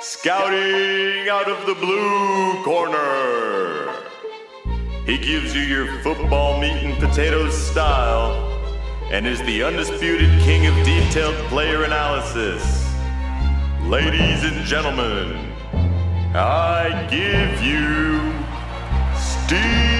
Scouting out of the blue corner. He gives you your football meat and potatoes style and is the undisputed king of detailed player analysis. Ladies and gentlemen, I give you Steve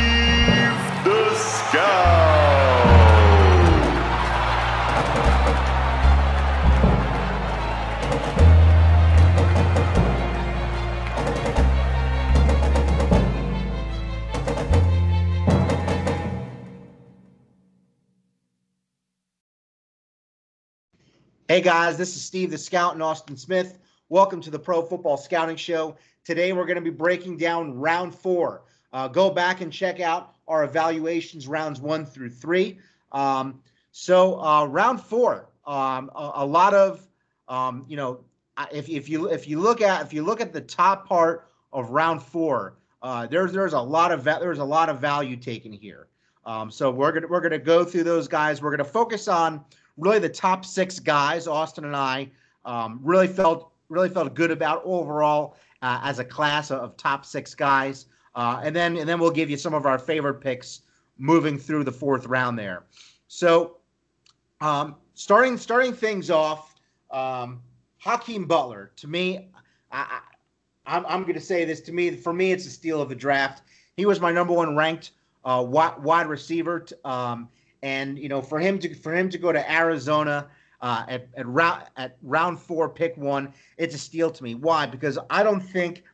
Hey guys, this is Steve the Scout and Austin Smith. Welcome to the Pro Football Scouting Show. Today we're going to be breaking down round four. Uh, go back and check out our evaluations rounds one through three. Um, so uh, round four, um, a, a, lot of, um, you know, if, if you if you look at if you look at the top part of round four, uh, there's there's a lot of there's a lot of value taken here. Um, so we're gonna we're gonna go through those guys. We're gonna focus on really the top six guys. Austin and I um, really felt really felt good about overall uh, as a class of, top six guys. Uh, and then and then we'll give you some of our favorite picks moving through the fourth round there. So um, starting starting things off, um, Hakeem Butler to me, I, I, I'm, I'm going to say this to me for me it's a steal of the draft. He was my number one ranked uh, wide, wide receiver. T- um, and you know, for him to for him to go to Arizona uh, at at round at round four, pick one, it's a steal to me. Why? Because I don't think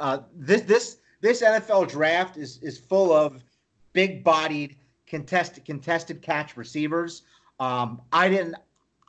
uh, this this this NFL draft is is full of big bodied contested contested catch receivers. Um, I didn't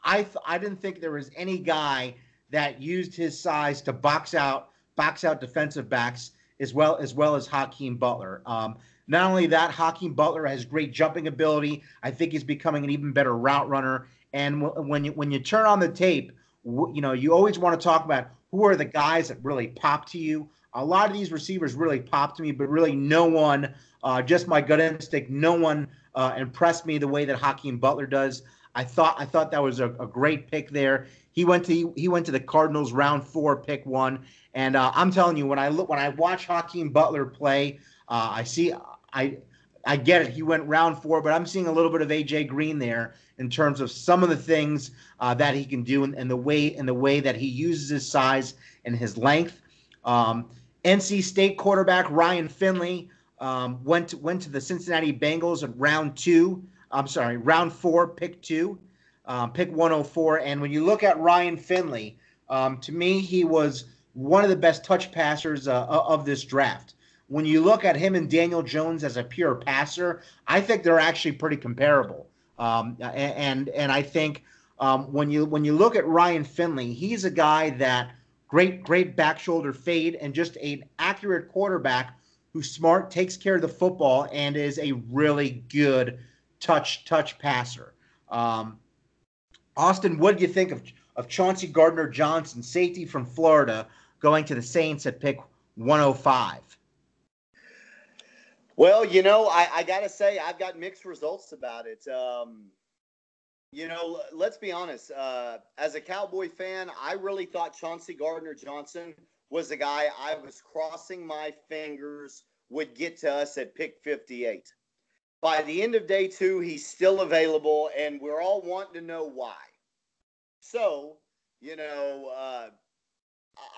I th- I didn't think there was any guy that used his size to box out box out defensive backs as well as well as Hakeem Butler. Um, not only that, Hakeem Butler has great jumping ability. I think he's becoming an even better route runner. And when you when you turn on the tape, you know you always want to talk about who are the guys that really pop to you. A lot of these receivers really pop to me, but really no one, uh, just my gut instinct, no one uh, impressed me the way that Hakeem Butler does. I thought I thought that was a, a great pick there. He went to he went to the Cardinals round four, pick one, and uh, I'm telling you when I look when I watch Hakeem Butler play, uh, I see I I get it. He went round four, but I'm seeing a little bit of AJ Green there in terms of some of the things uh, that he can do and, and, the way and the way that he uses his size and his length. Um, NC State quarterback Ryan Finley um, went to, went to the Cincinnati Bengals at round two. I'm sorry, round four, pick two, um, pick 104. And when you look at Ryan Finley, um, to me, he was one of the best touch passers uh, of this draft when you look at him and Daniel Jones as a pure passer, I think they're actually pretty comparable. Um, and and I think um, when you when you look at Ryan Finley, he's a guy that great great back shoulder fade and just an accurate quarterback who's smart, takes care of the football, and is a really good touch touch passer. Um, Austin, what do you think of of Chauncey Gardner Johnson, safety from Florida, going to the Saints at pick 105? Well, you know, I, I got to say, I've got mixed results about it. Um, you know, let's be honest. Uh, as a Cowboy fan, I really thought Chauncey Gardner Johnson was the guy I was crossing my fingers would get to us at pick 58. By the end of day two, he's still available, and we're all wanting to know why. So, you know, uh,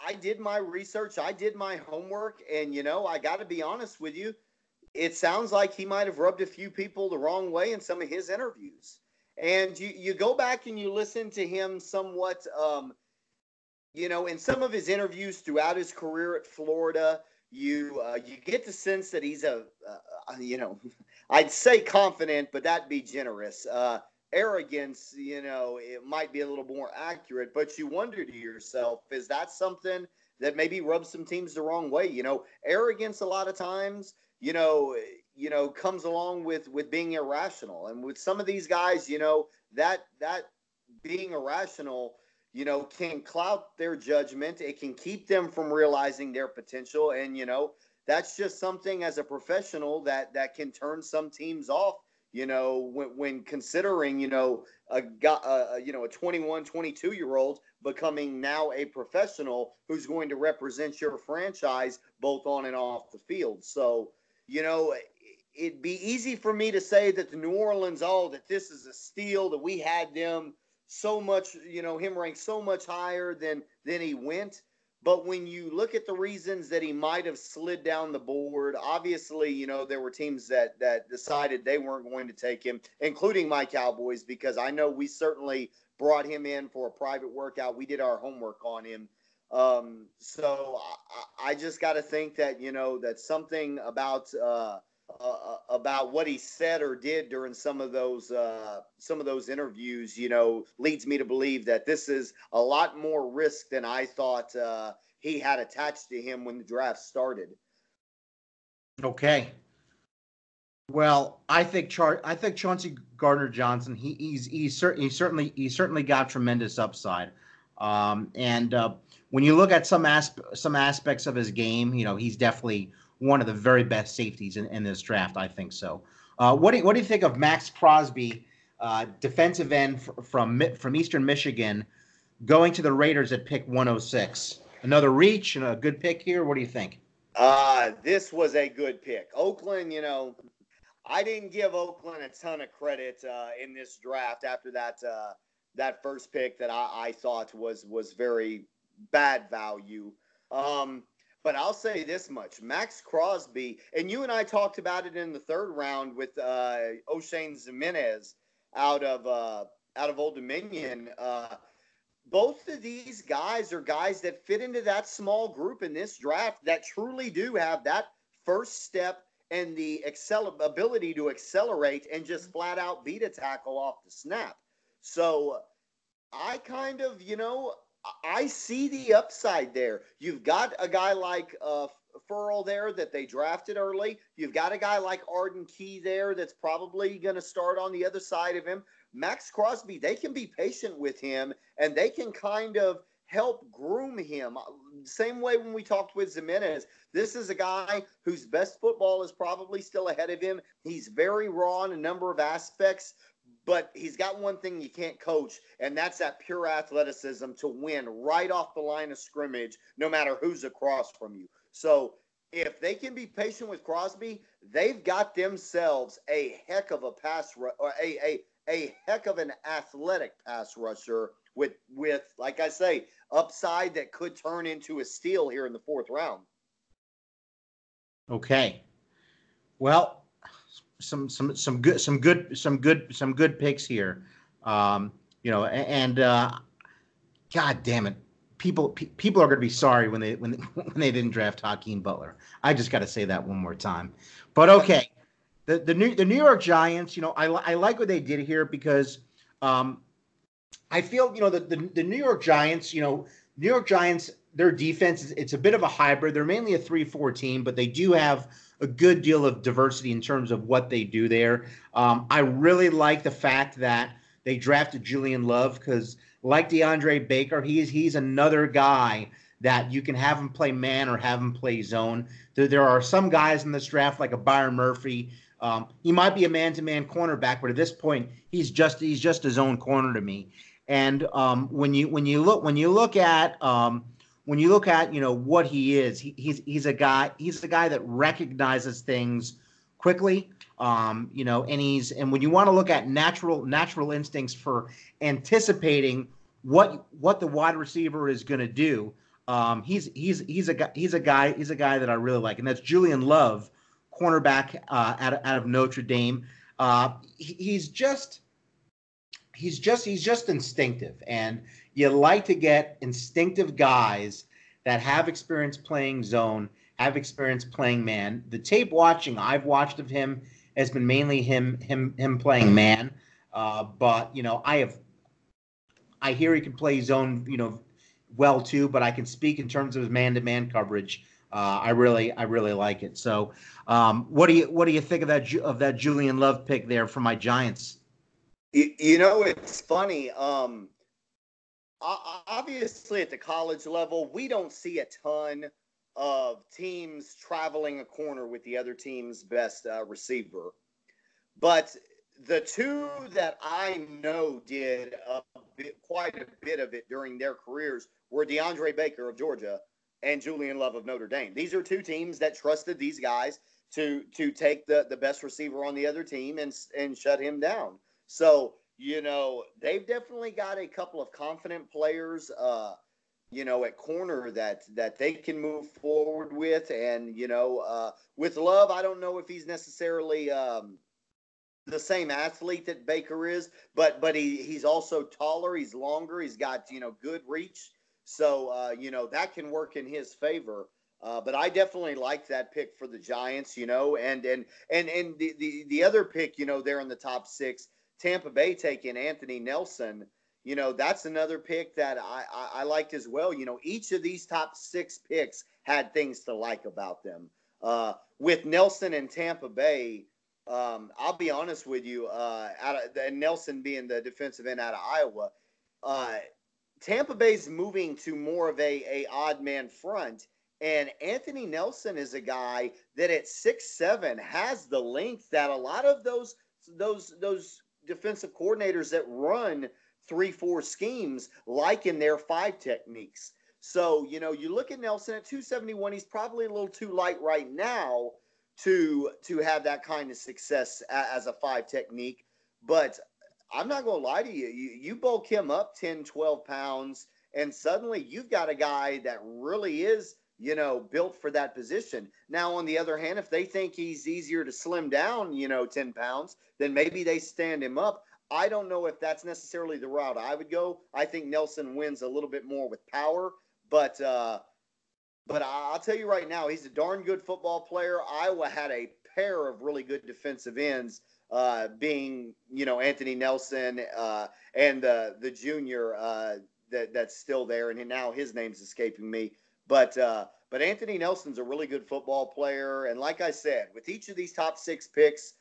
I did my research, I did my homework, and, you know, I got to be honest with you it sounds like he might have rubbed a few people the wrong way in some of his interviews. And you, you go back and you listen to him somewhat, um, you know, in some of his interviews throughout his career at Florida, you uh, you get the sense that he's a, uh, you know, I'd say confident, but that'd be generous. Uh, arrogance, you know, it might be a little more accurate, but you wonder to yourself, is that something that maybe rubs some teams the wrong way? You know, arrogance a lot of times you know, you know, comes along with with being irrational. And with some of these guys, you know, that that being irrational, you know, can cloud their judgment. It can keep them from realizing their potential. And you know, that's just something as a professional that that can turn some teams off. You know, when, when considering, you know, a guy, you know, a 21, 22 year old becoming now a professional who's going to represent your franchise both on and off the field. So, you know, it'd be easy for me to say that the New Orleans, oh, that this is a steal, that we had them so much, you know, him ranked so much higher than than he went. But when you look at the reasons that he might have slid down the board, obviously, you know, there were teams that that decided they weren't going to take him, including my Cowboys, because I know we certainly brought him in for a private workout. We did our homework on him. Um, so I, I just got to think that, you know, that something about uh, uh, about what he said or did during some of those uh, some of those interviews, you know, leads me to believe that this is a lot more risk than I thought uh, he had attached to him when the draft started. Okay. Well, I think Char- I think Chauncey Gardner Johnson. He, he's he's, cer- he certainly he certainly got tremendous upside. Um, and uh, when you look at some asp- some aspects of his game, you know, he's definitely one of the very best safeties in, in this draft. I think so. Uh, what do you, what do you think of Maxx Crosby, uh, defensive end from from Eastern Michigan, going to the Raiders at pick 106? Another reach and a good pick here. What do you think? Uh, this was a good pick. Oakland, you know, I didn't give Oakland a ton of credit uh, in this draft after that uh, that first pick that I, I, thought was was very bad value. Um, but I'll say this much: Maxx Crosby, and you and I talked about it in the third round with uh, Oshane Ximines out of uh, out of Old Dominion. Uh, both of these guys are guys that fit into that small group in this draft that truly do have that first step and the excel ability to accelerate and just flat out beat a tackle off the snap. So I kind of, you know, I see the upside there. You've got a guy like uh, Ferrell there that they drafted early. You've got a guy like Arden Key there that's probably going to start on the other side of him. Maxx Crosby, they can be patient with him and they can kind of help groom him. Same way when we talked with Ximines. This is a guy whose best football is probably still ahead of him. He's very raw in a number of aspects, but he's got one thing you can't coach, and that's that pure athleticism to win right off the line of scrimmage, no matter who's across from you. So if they can be patient with Crosby, they've got themselves a heck of a pass or a, a a heck of an athletic pass rusher with with like I say, upside that could turn into a steal here in the fourth round. Okay. Well, some some some good some good some good some good picks here. Um, you know, and uh, God damn it, people pe- people are going to be sorry when they when they, when they didn't draft Hakeem Butler. I just got to say that one more time. But okay, the the New the New York Giants. You know, I I like what they did here because um, I feel you know the, the the New York Giants. You know, New York Giants. Their defense is it's a bit of a hybrid. They're mainly a three four team, but they do have a good deal of diversity in terms of what they do there. Um, I really like the fact that they drafted Julian Love because, like DeAndre Baker, he's he's another guy that you can have him play man or have him play zone. There, there are some guys in this draft like a Byron Murphy. Um, he might be a man-to-man cornerback, but at this point, he's just he's just his own corner to me. And um, when you when you look when you look at um, when you look at you know what he is, he, he's he's a guy he's a guy that recognizes things quickly. Um, you know, and he's and when you want to look at natural natural instincts for anticipating what what the wide receiver is going to do, um, he's he's he's a guy he's a guy he's a guy that I really like, and that's Julian Love, cornerback uh, out, of, out of Notre Dame. Uh, he, he's just he's just he's just instinctive, and you like to get instinctive guys that have experience playing zone, have experience playing man. The tape watching I've watched of him has been mainly him him him playing man. Uh, but you know, I have I hear he can play zone, you know, well too. But I can speak in terms of his man-to-man coverage. Uh, I really I really like it. So, um, what do you what do you think of that of that Julian Love pick there for my Giants? You, you know, it's funny. Um, obviously at the college level, we don't see a ton of teams traveling a corner with the other team's best uh, receiver. But the two that I know did a bit, quite a bit of it during their careers were DeAndre Baker of Georgia and Julian Love of Notre Dame. These are two teams that trusted these guys to to take the the best receiver on the other team and and shut him down. So you know they've definitely got a couple of confident players. Uh, you know, at corner that that they can move forward with, and you know, uh, with Love, I don't know if he's necessarily um, the same athlete that Baker is, but but he he's also taller, he's longer, he's got you know good reach, so uh, you know that can work in his favor. Uh, but I definitely like that pick for the Giants, you know, and and and and the, the the other pick, you know, they're in the top six. Tampa Bay taking Anthony Nelson, you know, that's another pick that I, I, I liked as well. You know, each of these top six picks had things to like about them. Uh, with Nelson and Tampa Bay, um, I'll be honest with you. Uh, out of Nelson being the defensive end out of Iowa, uh, Tampa Bay's moving to more of a a odd man front, and Anthony Nelson is a guy that at six seven has the length that a lot of those those those defensive coordinators that run three four schemes like in their five techniques. So you know you look at Nelson at 271, he's probably a little too light right now to to have that kind of success as a five technique. But I'm not going to lie to you. You, you bulk him up 10, 12 pounds, and suddenly you've got a guy that really is, you know, built for that position. Now, on the other hand, if they think he's easier to slim down, you know, 10 pounds, then maybe they stand him up. I don't know if that's necessarily the route I would go. I think Nelson wins a little bit more with power, but uh, but I'll tell you right now, he's a darn good football player. Iowa had a pair of really good defensive ends, uh, being you know Anthony Nelson uh, and the the junior uh, that that's still there, and now his name's escaping me. But uh, but Anthony Nelson's a really good football player, and like I said, with each of these top six picks,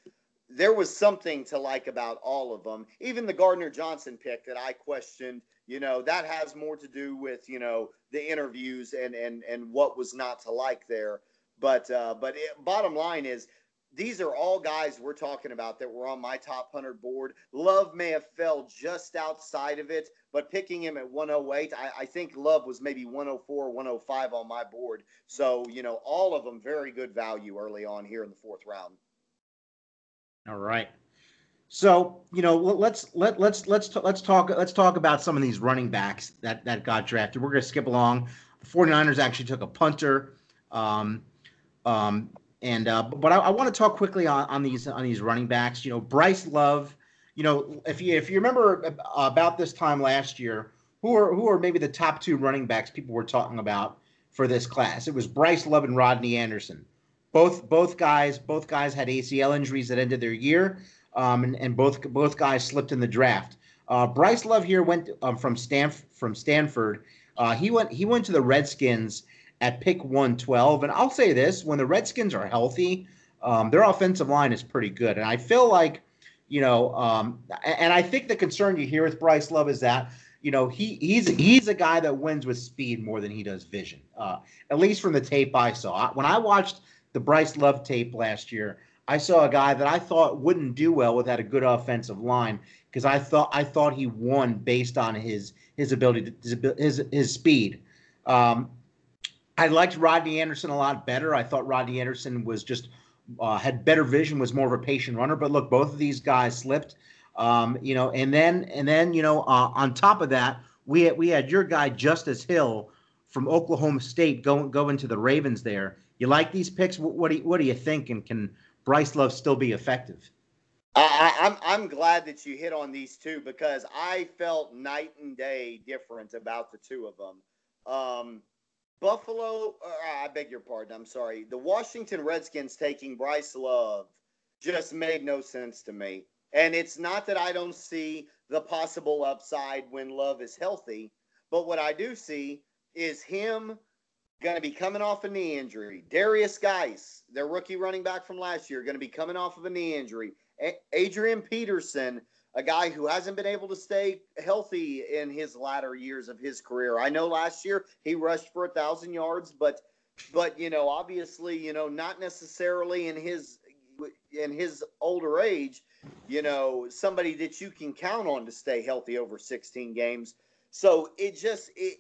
there was something to like about all of them. Even the Gardner Johnson pick that I questioned, you know, that has more to do with you know the interviews and and and what was not to like there. But uh, but it, bottom line is these are all guys we're talking about that were on my top 100 board. Love may have fell just outside of it, but picking him at 108, I, I, think Love was maybe 104, 105 on my board. So, you know, all of them very good value early on here in the fourth round. All right. So you know, let's let let's let's let's talk let's talk about some of these running backs that that got drafted. We're going to skip along. The 49ers actually took a punter, um, um, and uh, but I, I want to talk quickly on, on these on these running backs. You know, Bryce Love. You know, if you if you remember about this time last year, who are who are maybe the top two running backs people were talking about for this class? It was Bryce Love and Rodney Anderson. Both both guys both guys had ACL injuries that ended their year, um, and, and both both guys slipped in the draft. Uh, Bryce Love here went um, from Stanf- from Stanford. Uh, he went he went to the Redskins at pick 112. And I'll say this: when the Redskins are healthy, um, their offensive line is pretty good. And I feel like, you know, um, and I think the concern you hear with Bryce Love is that you know he he's he's a guy that wins with speed more than he does vision. Uh, at least from the tape I saw. When I watched the Bryce Love tape last year, I saw a guy that I thought wouldn't do well without a good offensive line because I thought I thought he won based on his his ability to, his his speed. Um, I liked Rodney Anderson a lot better. I thought Rodney Anderson was just uh, had better vision, was more of a patient runner. But look, both of these guys slipped. Um, you know, and then and then you know uh, on top of that, we had, we had your guy Justice Hill from Oklahoma State going going to the Ravens there. You like these picks? What, what do you, what do you think? And can Bryce Love still be effective? I, I'm I'm glad that you hit on these two because I felt night and day different about the two of them. Um, Buffalo, uh, I beg your pardon. I'm sorry. The Washington Redskins taking Bryce Love just made no sense to me. And it's not that I don't see the possible upside when Love is healthy, but what I do see is him going to be coming off a knee injury. Derrius Guice, their rookie running back from last year, going to be coming off of a knee injury. A- Adrian Peterson, a guy who hasn't been able to stay healthy in his latter years of his career. I know last year he rushed for a thousand yards, but but you know obviously you know not necessarily in his in his older age you know, somebody that you can count on to stay healthy over 16 games. So it just it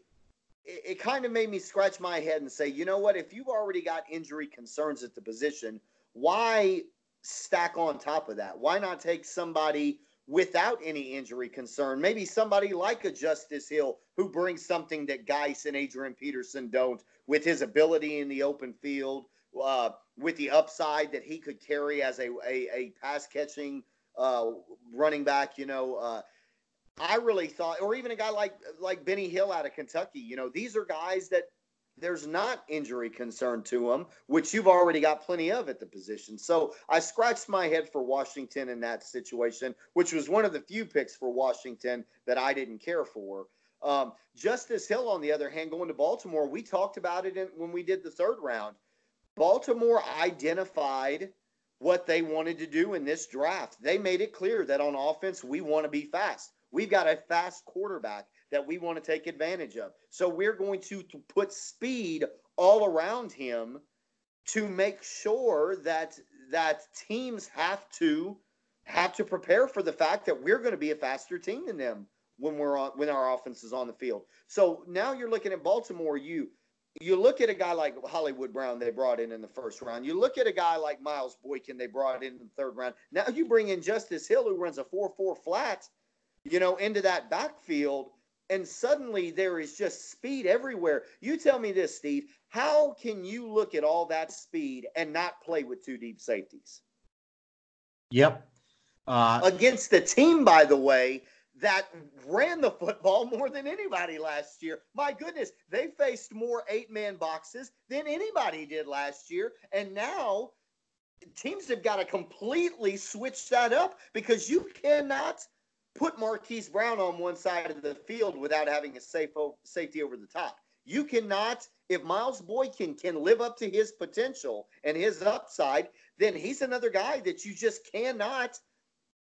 it, kind of made me scratch my head and say, you know what? If you've already got injury concerns at the position, why stack on top of that? Why not take somebody without any injury concern? Maybe somebody like a Justice Hill who brings something that Guice and Adrian Peterson don't with his ability in the open field, uh, with the upside that he could carry as a, a, a pass catching uh, running back, you know. Uh, I really thought, or even a guy like like Benny Hill out of Kentucky. You know, these are guys that there's not injury concern to them, which you've already got plenty of at the position. So I scratched my head for Washington in that situation, which was one of the few picks for Washington that I didn't care for. Um, Justice Hill, on the other hand, going to Baltimore, we talked about it in, when we did the third round. Baltimore identified what they wanted to do in this draft. They made it clear that on offense, we want to be fast. We've got a fast quarterback that we want to take advantage of. So we're going to, to put speed all around him to make sure that that teams have to have to prepare for the fact that we're going to be a faster team than them when we're on when our offense is on the field. So now you're looking at Baltimore. You you look at a guy like Hollywood Brown they brought in in the first round. You look at a guy like Miles Boykin they brought in in the third round. Now you bring in Justice Hill who runs a four four flat you know, into that backfield. And suddenly there is just speed everywhere. You tell me this, Steve. How can you look at all that speed and not play with two deep safeties? Yep. Uh, Against the team, by the way, that ran the football more than anybody last year. My goodness, they faced more eight man boxes than anybody did last year. And now teams have got to completely switch that up because you cannot put Marquise Brown on one side of the field without having a safe o- safety over the top. You cannot, if Miles Boykin can live up to his potential and his upside, then he's another guy that you just cannot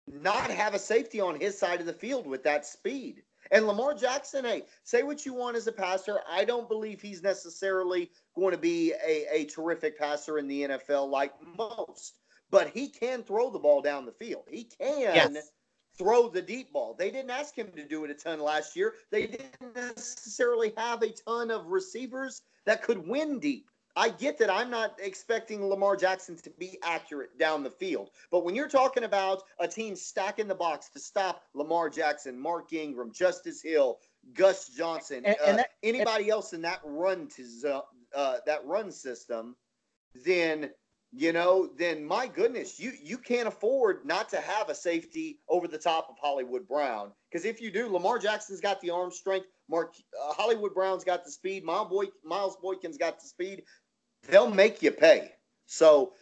not have a safety on his side of the field with that speed. And Lamar Jackson, hey, say what you want as a passer. I don't believe he's necessarily going to be a, a terrific passer in the NFL like most, but he can throw the ball down the field. He can yes throw the deep ball. They didn't ask him to do it a ton last year. They didn't necessarily have a ton of receivers that could win deep. I get that I'm not expecting Lamar Jackson to be accurate down the field. But when you're talking about a team stacking the box to stop Lamar Jackson, Mark Ingram, Justice Hill, Gus Johnson, and, and uh, that, anybody and, else in that run to uh, that run system, then you know, then my goodness, you you can't afford not to have a safety over the top of Hollywood Brown. Because if you do, Lamar Jackson's got the arm strength. Mark uh, Hollywood Brown's got the speed. Miles, Boy, Miles Boykin's got the speed. They'll make you pay. So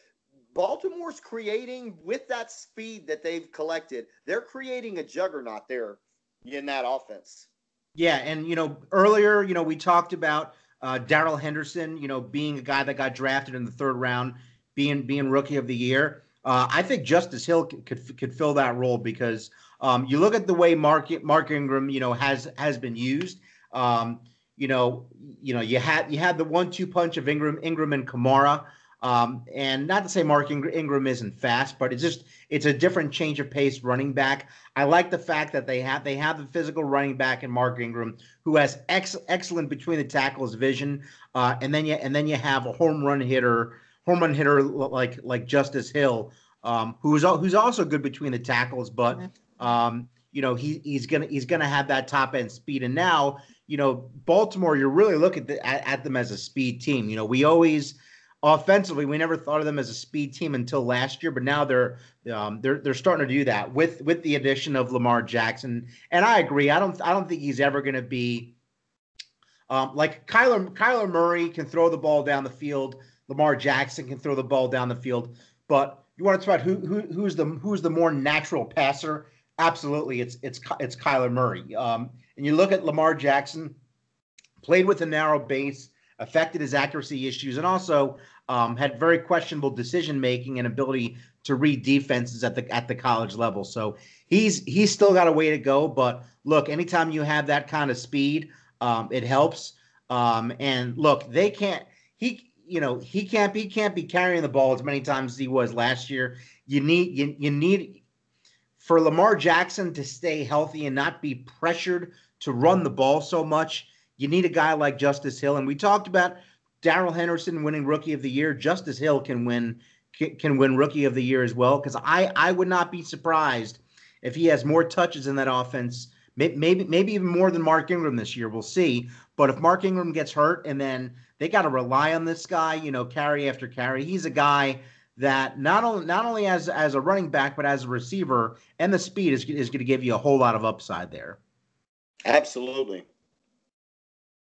Baltimore's creating with that speed that they've collected. They're creating a juggernaut there in that offense. Yeah, and you know earlier, you know we talked about uh, Darrell Henderson, you know being a guy that got drafted in the third round being being rookie of the year. Uh, I think Justice Hill could, could, fill that role because um, you look at the way Mark Mark Ingram, you know, has has been used. Um, you know, you know, you had you had the one-two punch of Ingram, Ingram and Kamara. Um, and not to say Mark Ingram isn't fast, but it's just it's a different change of pace running back. I like the fact that they have they have the physical running back in Mark Ingram, who has ex- excellent between the tackles vision, uh, and then you and then you have a home run hitter home run hitter like like Justice Hill, um, who's who's also good between the tackles, but um, you know he he's gonna he's gonna have that top end speed. And now you know Baltimore, you're really looking at, the, at, at them as a speed team. You know we always offensively we never thought of them as a speed team until last year, but now they're um, they're they're starting to do that with with the addition of Lamar Jackson. And I agree. I don't I don't think he's ever going to be. Um, like Kyler, Kyler Murray can throw the ball down the field Lamar Jackson can throw the ball down the field. But you want to talk about who, who who's the who's the more natural passer? Absolutely, it's it's it's Kyler Murray. Um, and you look at Lamar Jackson, played with a narrow base, affected his accuracy issues, and also um, had very questionable decision making and ability to read defenses at the at the college level. So he's he's still got a way to go. But look, anytime you have that kind of speed, um, it helps. Um, and look, they can't. He you know he can't be can't be carrying the ball as many times as he was last year. You need you, you need for Lamar Jackson to stay healthy and not be pressured to run the ball so much, you need a guy like Justice Hill. And we talked about Darrell Henderson winning Rookie of the Year. Justice Hill can win can win Rookie of the Year as well because I I would not be surprised if he has more touches in that offense. Maybe maybe even more than Mark Ingram this year. We'll see. But if Mark Ingram gets hurt and then they got to rely on this guy, you know, carry after carry, he's a guy that not only not only as as a running back but as a receiver and the speed is is going to give you a whole lot of upside there. Absolutely.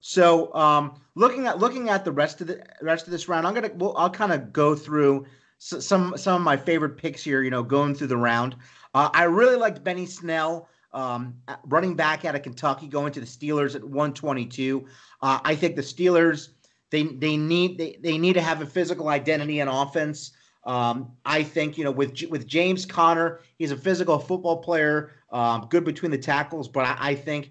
So, um, looking at looking at the rest of the rest of this round, I'm gonna well, I'll kind of go through some some of my favorite picks here. You know, going through the round. Uh, I really liked Benny Snell, um, running back out of Kentucky, going to the Steelers at 122. Uh, I think the Steelers they they need they, they need to have a physical identity and offense. Um, I think you know with with James Conner, he's a physical football player, um, good between the tackles. But I, I, think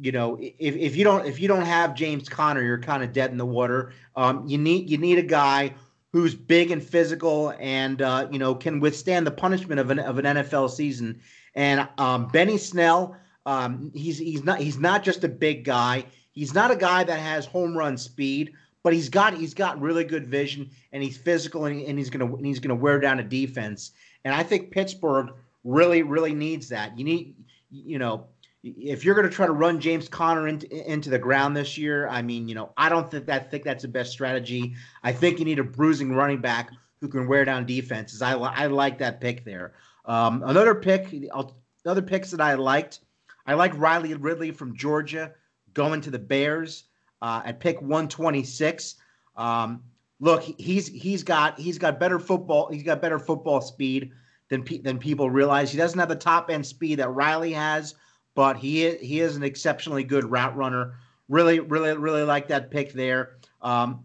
you know if, if you don't if you don't have James Conner, you're kind of dead in the water. Um, you need you need a guy who's big and physical and uh, you know can withstand the punishment of an of an NFL season. And um, Benny Snell, um, he's he's not he's not just a big guy. He's not a guy that has home run speed but he's got he's got really good vision and he's physical and, and he's gonna he's gonna wear down a defense. And I think Pittsburgh really really needs that. You need you know if you're going to try to run James Conner into, the ground this year, I mean, you know, I don't think that think that's the best strategy. I think you need a bruising running back who can wear down defenses. I I like that pick there. Um, another pick, other picks that I liked, I like Riley Ridley from Georgia going to the Bears uh, at pick 126. Um, look, he's he's got he's got better football. He's got better football speed than pe- than people realize. He doesn't have the top end speed that Riley has, but he is, he is an exceptionally good route runner. Really, really, really like that pick there. Um,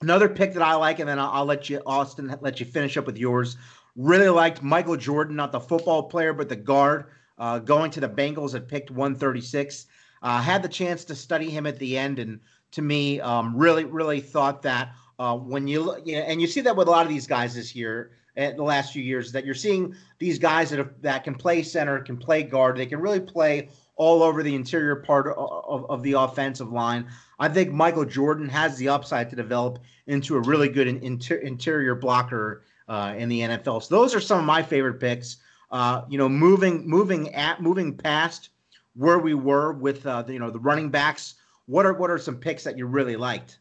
another pick that I like, and then I'll, I'll, let you, Austin, let you finish up with yours. Really liked Michael Jordan, not the football player, but the guard, uh, going to the Bengals at picked 136. Uh, had the chance to study him at the end, and to me, um, really, really thought that uh, when you look, you know, and you see that with a lot of these guys this year, at the last few years, that you're seeing these guys that have, that can play center, can play guard, they can really play all over the interior part of, of, of, the offensive line. I think Michael Jordan has the upside to develop into a really good inter, interior blocker uh, in the NFL. So those are some of my favorite picks. Uh, you know, moving moving at moving past where we were with uh, the, you know the running backs. What are what are some picks that you really liked?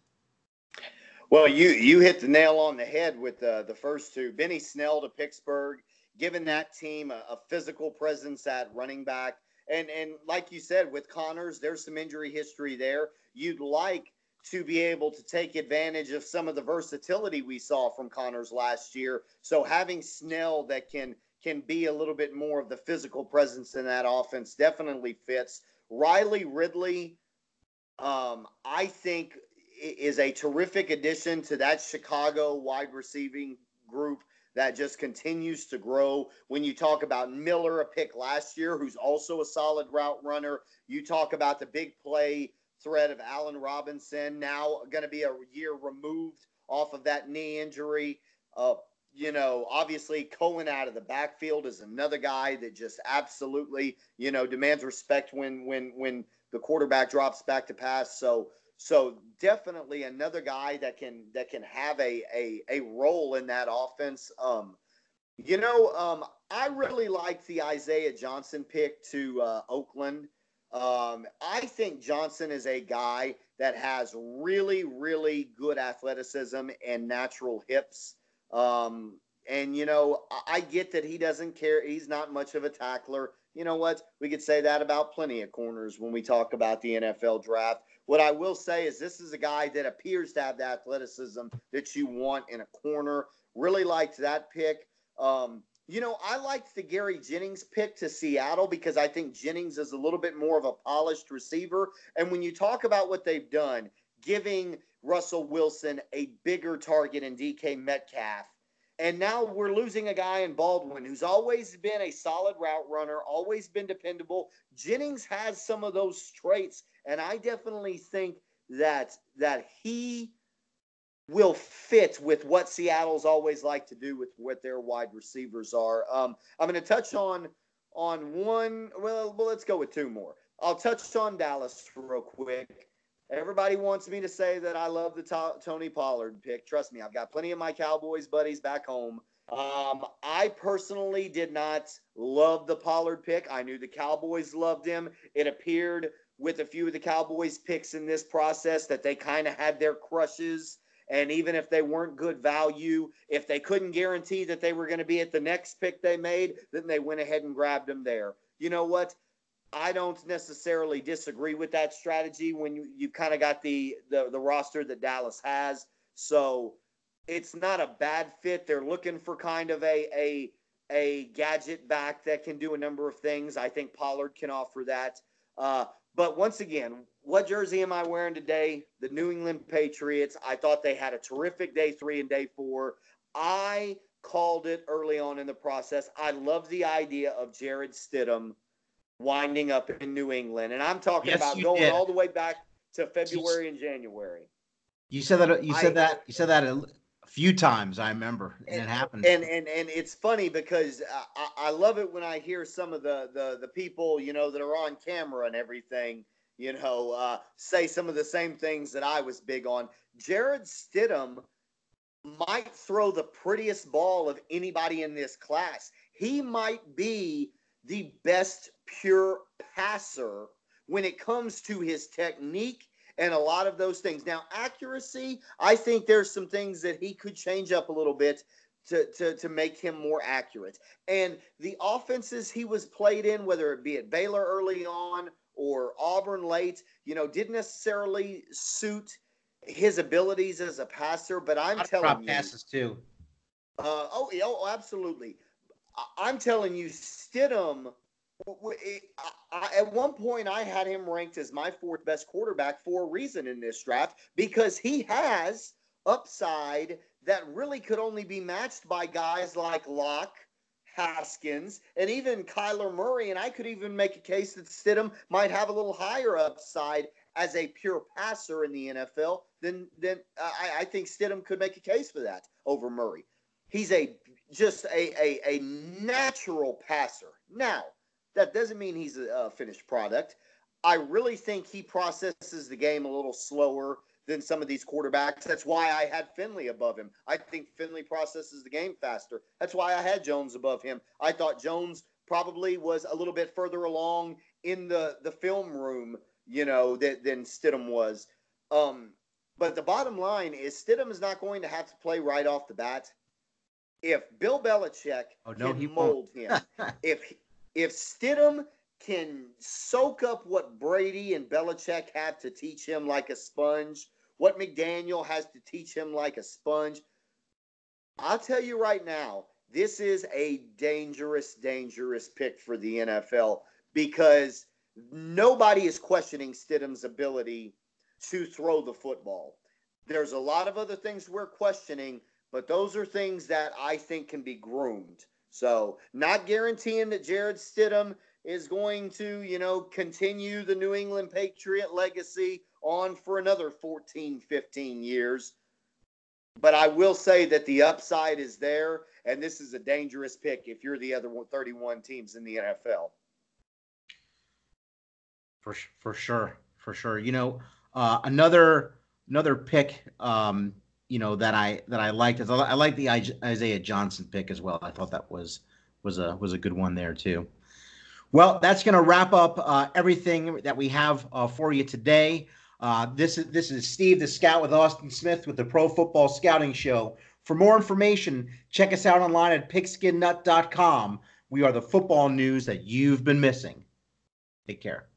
Well, you you hit the nail on the head with uh, the first two. Benny Snell to Pittsburgh, giving that team a, a, physical presence at running back, and and like you said with Connors, there's some injury history there. You'd like to be able to take advantage of some of the versatility we saw from Connors last year. So having Snell that can can be a little bit more of the physical presence in that offense definitely fits. Riley Ridley, um, I think, is a terrific addition to that Chicago wide receiving group that just continues to grow. When you talk about Miller, a pick last year, who's also a solid route runner, you talk about the big play threat of Allen Robinson, now going to be a year removed off of that knee injury. Uh, you know, obviously Cohen out of the backfield is another guy that just absolutely, you know, demands respect when when when the quarterback drops back to pass. So so definitely another guy that can that can have a a, a role in that offense. Um, you know, um, I really like the Isaiah Johnson pick to uh, Oakland. Um, I think Johnson is a guy that has really, really good athleticism and natural hips. Um, and you know, I get that he doesn't care. He's not much of a tackler. You know what? We could say that about plenty of corners when we talk about the NFL draft. What I will say is this is a guy that appears to have the athleticism that you want in a corner. Really liked that pick. Um, you know, I liked the Gary Jennings pick to Seattle because I think Jennings is a little bit more of a polished receiver. And when you talk about what they've done, giving Russell Wilson a bigger target in DK Metcalf. And now we're losing a guy in Baldwin who's always been a solid route runner, always been dependable. Jennings has some of those traits, and I definitely think that that he will fit with what Seattle's always like to do with what their wide receivers are. Um, I'm going to touch on on one. Well, well, let's go with two more. I'll touch on Dallas real quick. Everybody wants me to say that I love the to- Tony Pollard pick. Trust me, I've got plenty of my Cowboys buddies back home. Um, I personally did not love the Pollard pick. I knew the Cowboys loved him. It appeared with a few of the Cowboys picks in this process that they kind of had their crushes. And even if they weren't good value, if they couldn't guarantee that they were going to be at the next pick they made, then they went ahead and grabbed them there. You know what? I don't necessarily disagree with that strategy when you, you kind of got the, the the roster that Dallas has. So it's not a bad fit. They're looking for kind of a a a gadget back that can do a number of things. I think Pollard can offer that. Uh, but once again, what jersey am I wearing today? The New England Patriots. I thought they had a terrific day three and day four. I called it early on in the process. I love the idea of Jarrett Stidham winding up in New England. And I'm talking Yes, about going did. all the way back to February and January. You said that. You said I- that. You said that a, few times. I remember, and, it happened. And and and it's funny because I, I- I love it when I hear some of the the the people you know that are on camera and everything you know uh, say some of the same things that I was big on. Jarrett Stidham might throw the prettiest ball of anybody in this class. He might be the best pure passer when it comes to his technique and a lot of those things. Now, accuracy, I think there's some things that he could change up a little bit to, to, to make him more accurate. And the offenses he was played in, whether it be at Baylor early on or Auburn late, you know, didn't necessarily suit his abilities as a passer. But I'm telling you, passes too. uh, oh, oh, absolutely. I'm telling you, Stidham. At one point, I had him ranked as my fourth best quarterback for a reason in this draft because he has upside that really could only be matched by guys like Lock, Haskins, and even Kyler Murray. And I could even make a case that Stidham might have a little higher upside as a pure passer in the NFL Then, than uh, I, I think Stidham could make a case for that over Murray. He's a just a, a, a natural passer. Now, that doesn't mean he's a, a finished product. I really think he processes the game a little slower than some of these quarterbacks. That's why I had Finley above him. I think Finley processes the game faster. That's why I had Jones above him. I thought Jones probably was a little bit further along in the, the film room, you know, that, than Stidham was. Um, but the bottom line is Stidham is not going to have to play right off the bat. If Bill Belichick Oh, no, can he won't. mold him, if if Stidham can soak up what Brady and Belichick have to teach him like a sponge, what McDaniel has to teach him like a sponge, I'll tell you right now, this is a dangerous, dangerous pick for the NFL because nobody is questioning Stidham's ability to throw the football. There's a lot of other things we're questioning, but those are things that I think can be groomed. So, not guaranteeing that Jarrett Stidham is going to, you know, continue the New England Patriot legacy on for another 14, 15 years. But I will say that the upside is there, and this is a dangerous pick if you're the other 31 teams in the NFL. for for sure, for sure. You know, uh, another another pick, um, you know that I that I liked I, like the Isaiah Johnson pick as well. I thought that was was a was a good one there too. Well, that's going to wrap up uh, everything that we have uh, for you today. Uh, this is this is Steve the Scout with Austin Smith with the Pro Football Scouting Show. For more information, check us out online at pigskinnut.com. We are the football news that you've been missing. Take care.